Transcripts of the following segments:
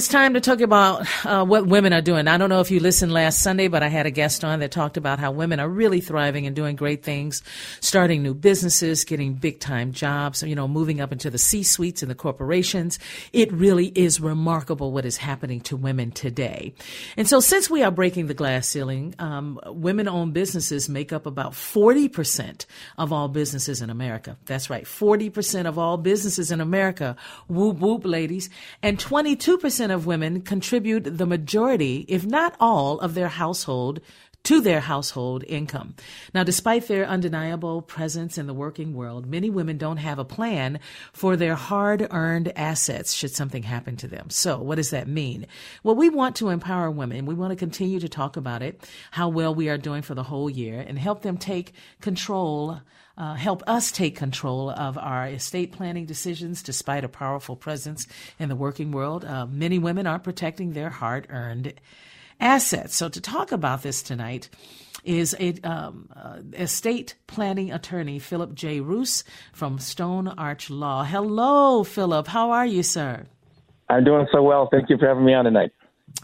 It's time to talk about uh, what women are doing. I don't know if you listened last Sunday, but I had a guest on that talked about how women are really thriving and doing great things, starting new businesses, getting big time jobs, you know, moving up into the C suites in the corporations. It really is remarkable what is happening to women today. And so, since we are breaking the glass ceiling, um, women owned businesses make up about 40% of all businesses in America. That's right, 40% of all businesses in America. Whoop, whoop, ladies. And 22% of women contribute the majority, if not all, of their household to their household income. Now, despite their undeniable presence in the working world, many women don't have a plan for their hard earned assets should something happen to them. So, what does that mean? Well, we want to empower women. We want to continue to talk about it, how well we are doing for the whole year, and help them take control uh, help us take control of our estate planning decisions despite a powerful presence in the working world. Uh, many women aren't protecting their hard earned assets. So, to talk about this tonight, is a um, uh, estate planning attorney Philip J. Roos from Stone Arch Law. Hello, Philip. How are you, sir? I'm doing so well. Thank you for having me on tonight.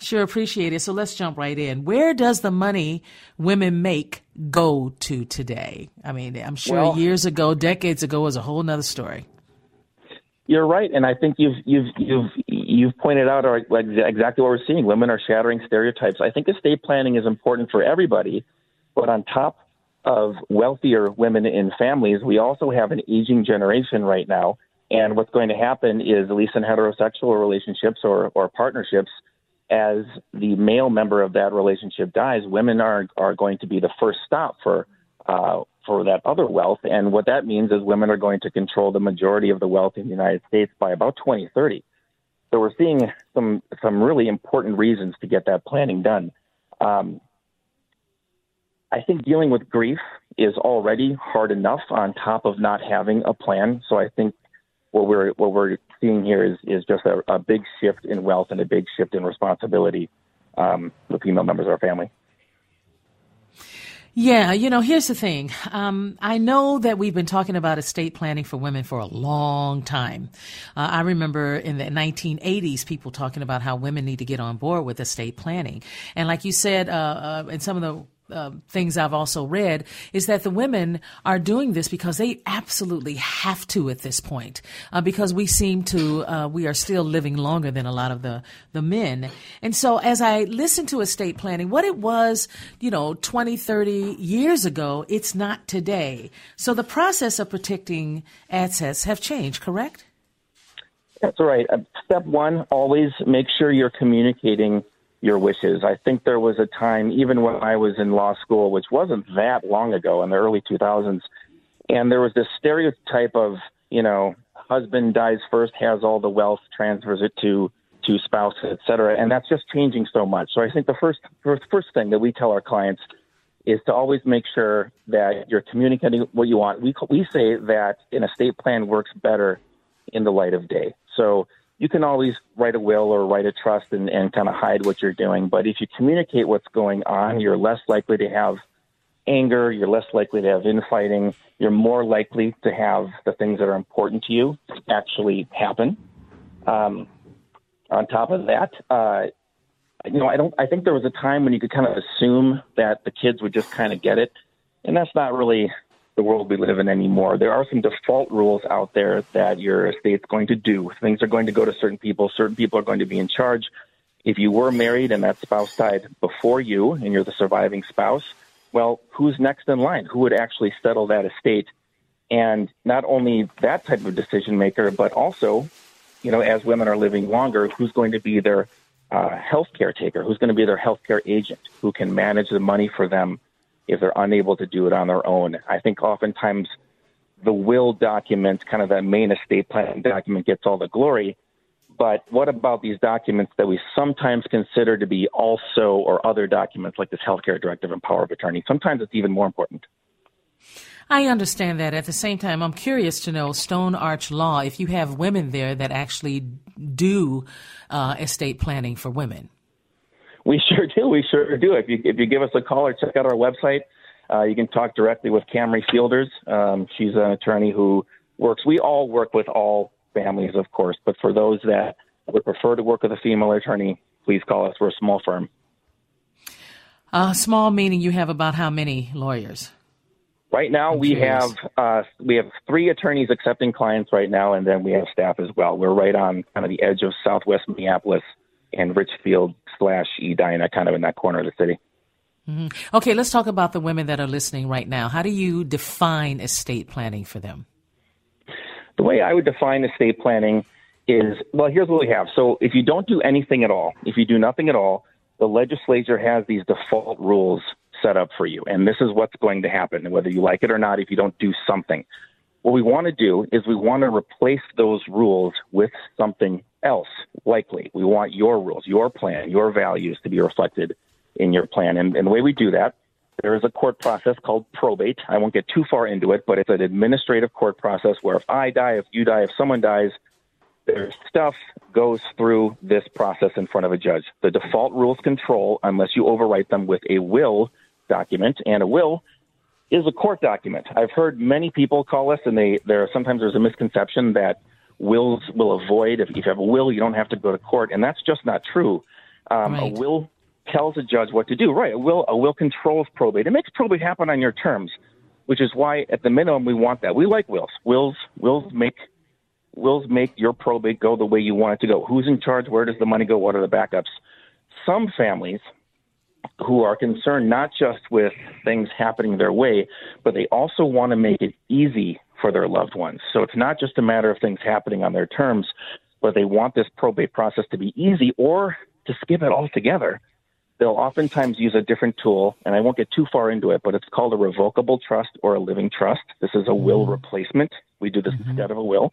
Sure, appreciate it. So let's jump right in. Where does the money women make go to today? I mean, I'm sure well, years ago, decades ago, was a whole nother story. You're right, and I think you've you've you've you've pointed out exactly what we're seeing. Women are shattering stereotypes. I think estate planning is important for everybody, but on top of wealthier women in families, we also have an aging generation right now. And what's going to happen is, at least in heterosexual relationships or, or partnerships, as the male member of that relationship dies, women are are going to be the first stop for uh, for that other wealth. And what that means is women are going to control the majority of the wealth in the United States by about 2030. So we're seeing some some really important reasons to get that planning done. Um, I think dealing with grief is already hard enough on top of not having a plan. So I think what we're what we're seeing here is is just a, a big shift in wealth and a big shift in responsibility um, with female members of our family. Yeah, you know, here's the thing. Um, I know that we've been talking about estate planning for women for a long time. Uh, I remember in the 1980s, people talking about how women need to get on board with estate planning. And like you said, uh, uh, in some of the uh, things I've also read is that the women are doing this because they absolutely have to at this point, uh, because we seem to uh, we are still living longer than a lot of the the men. And so as I listen to estate planning, what it was, you know, 20, 30 years ago, it's not today. So the process of protecting assets have changed, correct? That's right. Uh, step one, always make sure you're communicating your wishes. I think there was a time, even when I was in law school, which wasn't that long ago in the early 2000s, and there was this stereotype of, you know, husband dies first, has all the wealth, transfers it to to spouse, et cetera, and that's just changing so much. So I think the first first, first thing that we tell our clients is to always make sure that you're communicating what you want. We we say that an estate plan works better in the light of day. So you can always write a will or write a trust and, and kind of hide what you're doing. But if you communicate what's going on, you're less likely to have anger, you're less likely to have infighting, you're more likely to have the things that are important to you actually happen. Um, on top of that, uh, you know, I don't. I think there was a time when you could kind of assume that the kids would just kind of get it, and that's not really the world we live in anymore. There are some default rules out there that your estate's going to do. Things are going to go to certain people. Certain people are going to be in charge. If you were married and that spouse died before you and you're the surviving spouse, well, who's next in line? Who would actually settle that estate? And not only that type of decision maker, but also, you know, as women are living longer, who's going to be their uh, health care taker? Who's going to be their health care agent? Who can manage the money for them if they're unable to do it on their own? I think oftentimes the will document, kind of that main estate planning document, gets all the glory. But what about these documents that we sometimes consider to be also or other documents like this healthcare directive and power of attorney? Sometimes it's even more important. I understand that. At the same time, I'm curious to know Stone Arch Law if you have women there that actually do uh, estate planning for women. We sure do. We sure do. If you if you give us a call or check out our website, uh, you can talk directly with Camry Fielders. Um, she's an attorney who works. We all work with all families, of course, but for those that would prefer to work with a female attorney, please call us. We're a small firm. Uh, small meaning you have about how many lawyers? Right now, we have uh, we have three attorneys accepting clients right now, and then we have staff as well. We're right on kind of the edge of Southwest Minneapolis and Richfield slash Edina, kind of in that corner of the city. Mm-hmm. Okay, let's talk about the women that are listening right now. How do you define estate planning for them? The way I would define estate planning is well, here's what we have. So if you don't do anything at all, if you do nothing at all, the legislature has these default rules set up for you. And this is what's going to happen, whether you like it or not, if you don't do something. What we want to do is we want to replace those rules with something else, likely. We want your rules, your plan, your values to be reflected in your plan. And, and the way we do that, there is a court process called probate. I won't get too far into it, but it's an administrative court process where if I die, if you die, if someone dies, their stuff goes through this process in front of a judge. The default rules control unless you overwrite them with a will document, and a will is a court document. I've heard many people call us, and they there sometimes there's a misconception that wills will avoid if you have a will, you don't have to go to court, and that's just not true. Um, right. A will tells a judge what to do. Right. A will a will controls probate. It makes probate happen on your terms, which is why at the minimum we want that. We like wills. Wills wills make wills make your probate go the way you want it to go. Who's in charge? Where does the money go? What are the backups? Some families who are concerned not just with things happening their way, but they also want to make it easy for their loved ones. So it's not just a matter of things happening on their terms, but they want this probate process to be easy or to skip it altogether they'll oftentimes use a different tool, and I won't get too far into it, but it's called a revocable trust or a living trust. This is a will mm-hmm. replacement. We do this mm-hmm. instead of a will.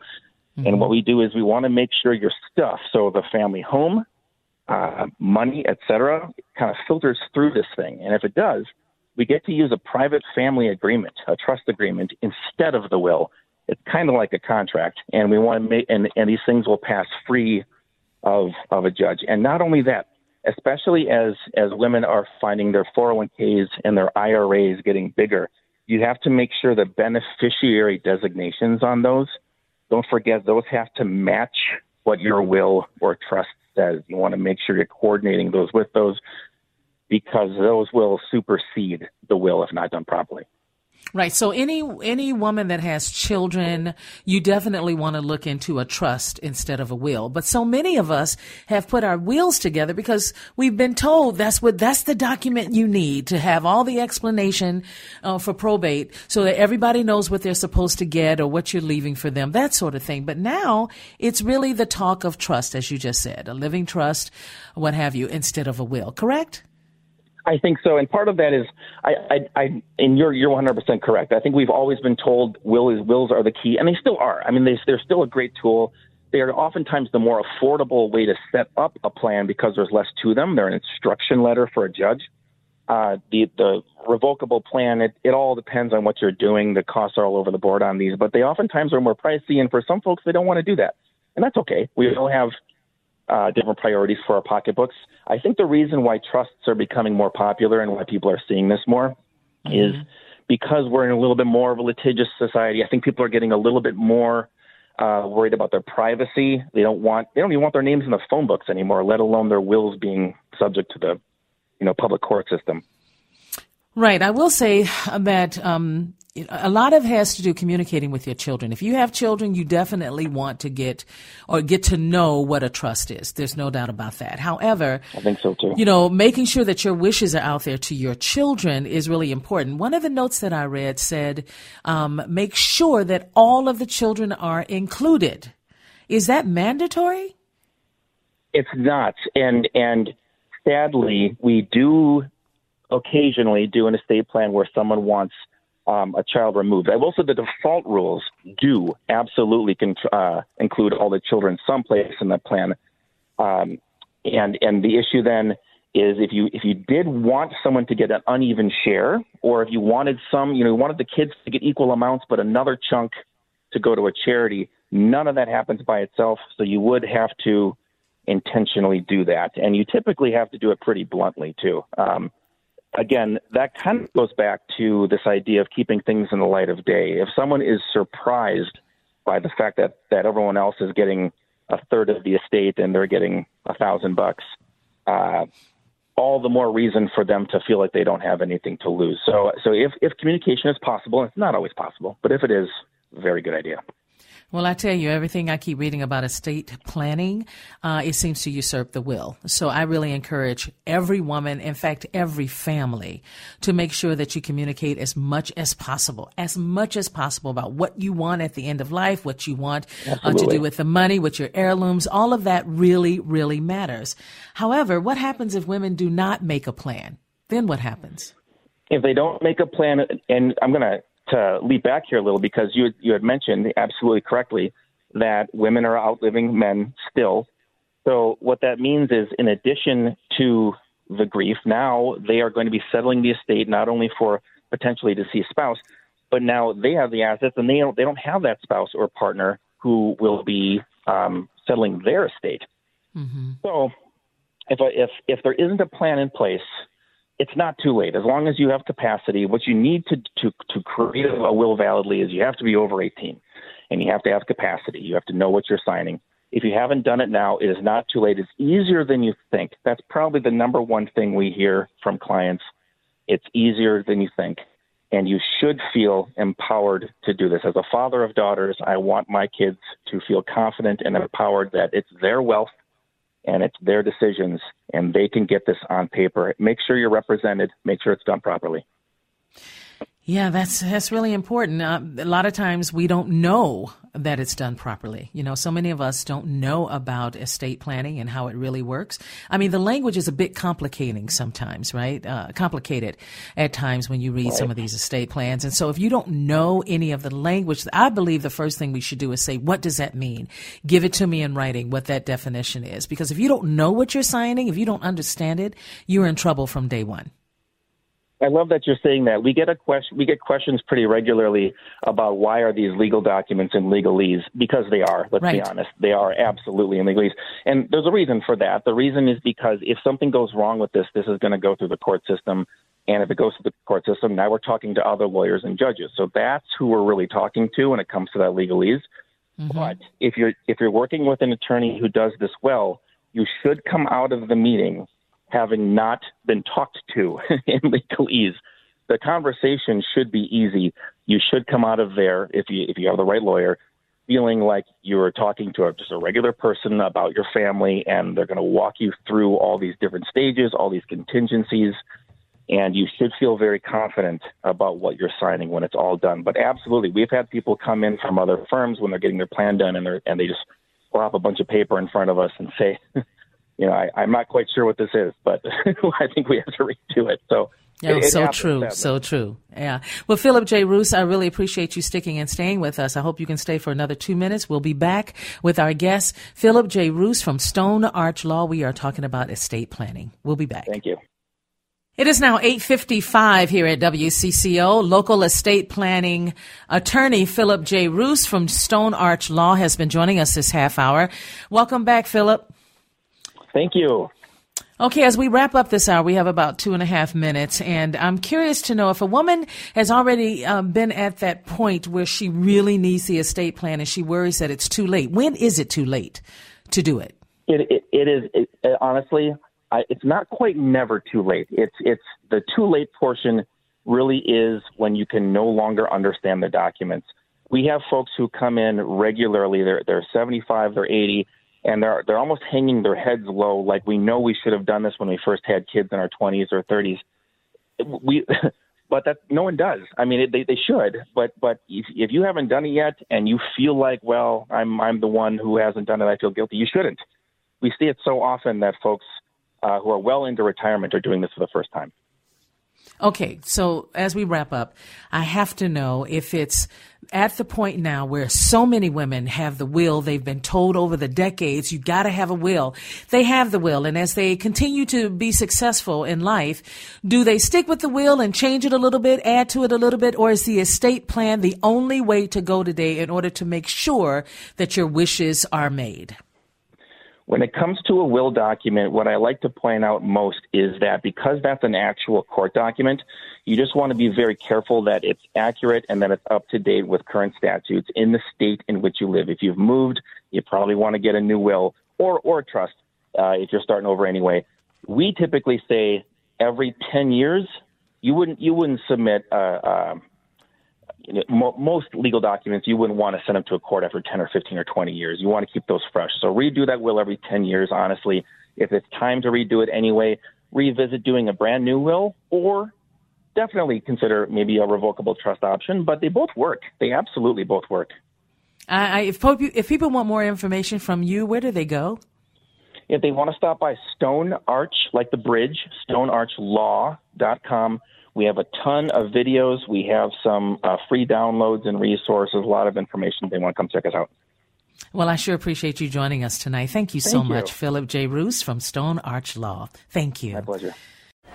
Mm-hmm. And what we do is we want to make sure your stuff, so the family home, uh, money, etc., kind of filters through this thing. And if it does, we get to use a private family agreement, a trust agreement, instead of the will. It's kind of like a contract, and we want to make and, and these things will pass free of of a judge. And not only that, especially as as women are finding their 401ks and their IRAs getting bigger, you have to make sure the beneficiary designations on those. Don't forget those have to match what your will or trust says. You want to make sure you're coordinating those with those because those will supersede the will if not done properly. Right. So any any woman that has children, you definitely want to look into a trust instead of a will. But so many of us have put our wills together because we've been told that's what that's the document you need to have all the explanation uh, for probate, so that everybody knows what they're supposed to get or what you're leaving for them, that sort of thing. But now it's really the talk of trust, as you just said, a living trust, what have you, instead of a will. Correct? I think so, and part of that is I, I, I and you're you're 100 percent correct. I think we've always been told will is wills are the key, and they still are. I mean, they, they're still a great tool. They are oftentimes the more affordable way to set up a plan because there's less to them. They're an instruction letter for a judge. Uh, the the revocable plan, it, it all depends on what you're doing. The costs are all over the board on these, but they oftentimes are more pricey, and for some folks, they don't want to do that, and that's okay. We all have uh, different priorities for our pocketbooks. I think the reason why trusts are becoming more popular and why people are seeing this more mm-hmm. is because we're in a little bit more of a litigious society. I think people are getting a little bit more uh, worried about their privacy. They don't want they don't even want their names in the phone books anymore, let alone their wills being subject to the you know public court system. Right. I will say that um, a lot of has to do communicating with your children. If you have children, you definitely want to get or get to know what a trust is. There's no doubt about that. However, I think so too. You know, making sure that your wishes are out there to your children is really important. One of the notes that I read said, um, make sure that all of the children are included. Is that mandatory? It's not, and and sadly, we do occasionally do an estate plan where someone wants um, a child removed. I will say the default rules do absolutely con- uh, include all the children someplace in the plan. Um, and and the issue then is if you if you did want someone to get an uneven share, or if you wanted some, you know, you wanted the kids to get equal amounts, but another chunk to go to a charity, none of that happens by itself. So you would have to intentionally do that, and you typically have to do it pretty bluntly too. Um, again, that kind of goes back to this idea of keeping things in the light of day. If someone is surprised by the fact that, that everyone else is getting a third of the estate and they're getting a thousand bucks, uh, all the more reason for them to feel like they don't have anything to lose. So, so if, if communication is possible, it's not always possible, but if it is, very good idea. Well, I tell you, everything I keep reading about estate planning, uh, it seems to usurp the will. So I really encourage every woman, in fact, every family, to make sure that you communicate as much as possible, as much as possible about what you want at the end of life, what you want uh, to do with the money, with your heirlooms. All of that really, really matters. However, what happens if women do not make a plan? Then what happens? If they don't make a plan, and I'm going to to leap back here a little because you you had mentioned absolutely correctly that women are outliving men still. So what that means is, in addition to the grief, now they are going to be settling the estate not only for potentially deceased spouse, but now they have the assets and they don't they don't have that spouse or partner who will be um, settling their estate. Mm-hmm. So if if if there isn't a plan in place it's not too late as long as you have capacity. What you need to to to create a will validly is you have to be over 18, and you have to have capacity. You have to know what you're signing. If you haven't done it now, it is not too late. It's easier than you think. That's probably the number one thing we hear from clients. It's easier than you think. And you should feel empowered to do this. As a father of daughters, I want my kids to feel confident and empowered that it's their wealth and it's their decisions, and they can get this on paper. Make sure you're represented. Make sure it's done properly. Yeah, that's that's really important. Uh, a lot of times we don't know that it's done properly. You know, so many of us don't know about estate planning and how it really works. I mean, the language is a bit complicating sometimes, right? Uh, complicated at times when you read right. some of these estate plans. And so if you don't know any of the language, I believe the first thing we should do is say, what does that mean? Give it to me in writing what that definition is. Because if you don't know what you're signing, if you don't understand it, you're in trouble from day one. I love that you're saying that. We get a question. We get questions pretty regularly about why are these legal documents in legalese? Because they are. Let's right. be honest. They are absolutely in legalese, and there's a reason for that. The reason is because if something goes wrong with this, this is going to go through the court system, and if it goes through the court system, now we're talking to other lawyers and judges. So that's who we're really talking to when it comes to that legalese. Mm-hmm. But if you're if you're working with an attorney who does this well, you should come out of the meeting having not been talked to in legalese. The conversation should be easy. You should come out of there if you if you have the right lawyer, feeling like you're talking to a, just a regular person about your family, and they're going to walk you through all these different stages, all these contingencies, and you should feel very confident about what you're signing when it's all done. But absolutely, we've had people come in from other firms when they're getting their plan done, and they and they just plop a bunch of paper in front of us and say, you know, I, I'm not quite sure what this is, but I think we have to redo it. So oh, yeah, it, so true, so true. Yeah. Well, Philip J. Roos, I really appreciate you sticking and staying with us. I hope you can stay for another two minutes. We'll be back with our guest, Philip J. Roos from Stone Arch Law. We are talking about estate planning. We'll be back. Thank you. It is now 8:55 here at WCCO. Local estate planning attorney Philip J. Roos from Stone Arch Law has been joining us this half hour. Welcome back, Philip. Thank you. Okay, as we wrap up this hour, we have about two and a half minutes, and I'm curious to know if a woman has already um, been at that point where she really needs the estate plan and she worries that it's too late. When is it too late to do it? It it, it is it, it, honestly, I, it's not quite never too late. It's it's the too late portion really is when you can no longer understand the documents. We have folks who come in regularly. They're they're 75, they're 80, and they're they're almost hanging their heads low, like we know we should have done this when we first had kids in our 20s or 30s. We, but that no one does. I mean, they they should, but but if, if you haven't done it yet and you feel like, well, I'm I'm the one who hasn't done it, I feel guilty. You shouldn't. We see it so often that folks uh, who are well into retirement are doing this for the first time. Okay, so as we wrap up, I have to know if it's at the point now where so many women have the will, they've been told over the decades, you gotta have a will. They have the will, and as they continue to be successful in life, do they stick with the will and change it a little bit, add to it a little bit, or is the estate plan the only way to go today in order to make sure that your wishes are made? When it comes to a will document, what I like to point out most is that because that's an actual court document, you just want to be very careful that it's accurate and that it's up to date with current statutes in the state in which you live. If you've moved, you probably want to get a new will or, or trust uh, if you're starting over anyway. We typically say every 10 years, you wouldn't, you wouldn't submit a, a most legal documents you wouldn't want to send them to a court after 10 or 15 or 20 years. You want to keep those fresh. So redo that will every 10 years, honestly. If it's time to redo it anyway, revisit doing a brand new will or definitely consider maybe a revocable trust option, but they both work. They absolutely both work. I, if, if people want more information from you, where do they go? If they want to stop by Stone Arch, like the bridge, stonearchlaw.com. We have a ton of videos. We have some uh, free downloads and resources, a lot of information. They want to come check us out. Well, I sure appreciate you joining us tonight. Thank you Thank so you. much, Philip J. Roos from Stone Arch Law. Thank you. My pleasure.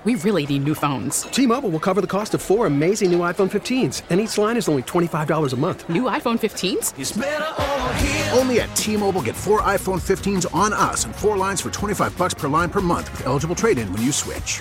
We really need new phones. T-Mobile will cover the cost of four amazing new iPhone 15s, and each line is only $25 a month. New iPhone 15s? Only at T-Mobile get four iPhone 15s on us and four lines for 25 bucks per line per month with eligible trade-in when you switch.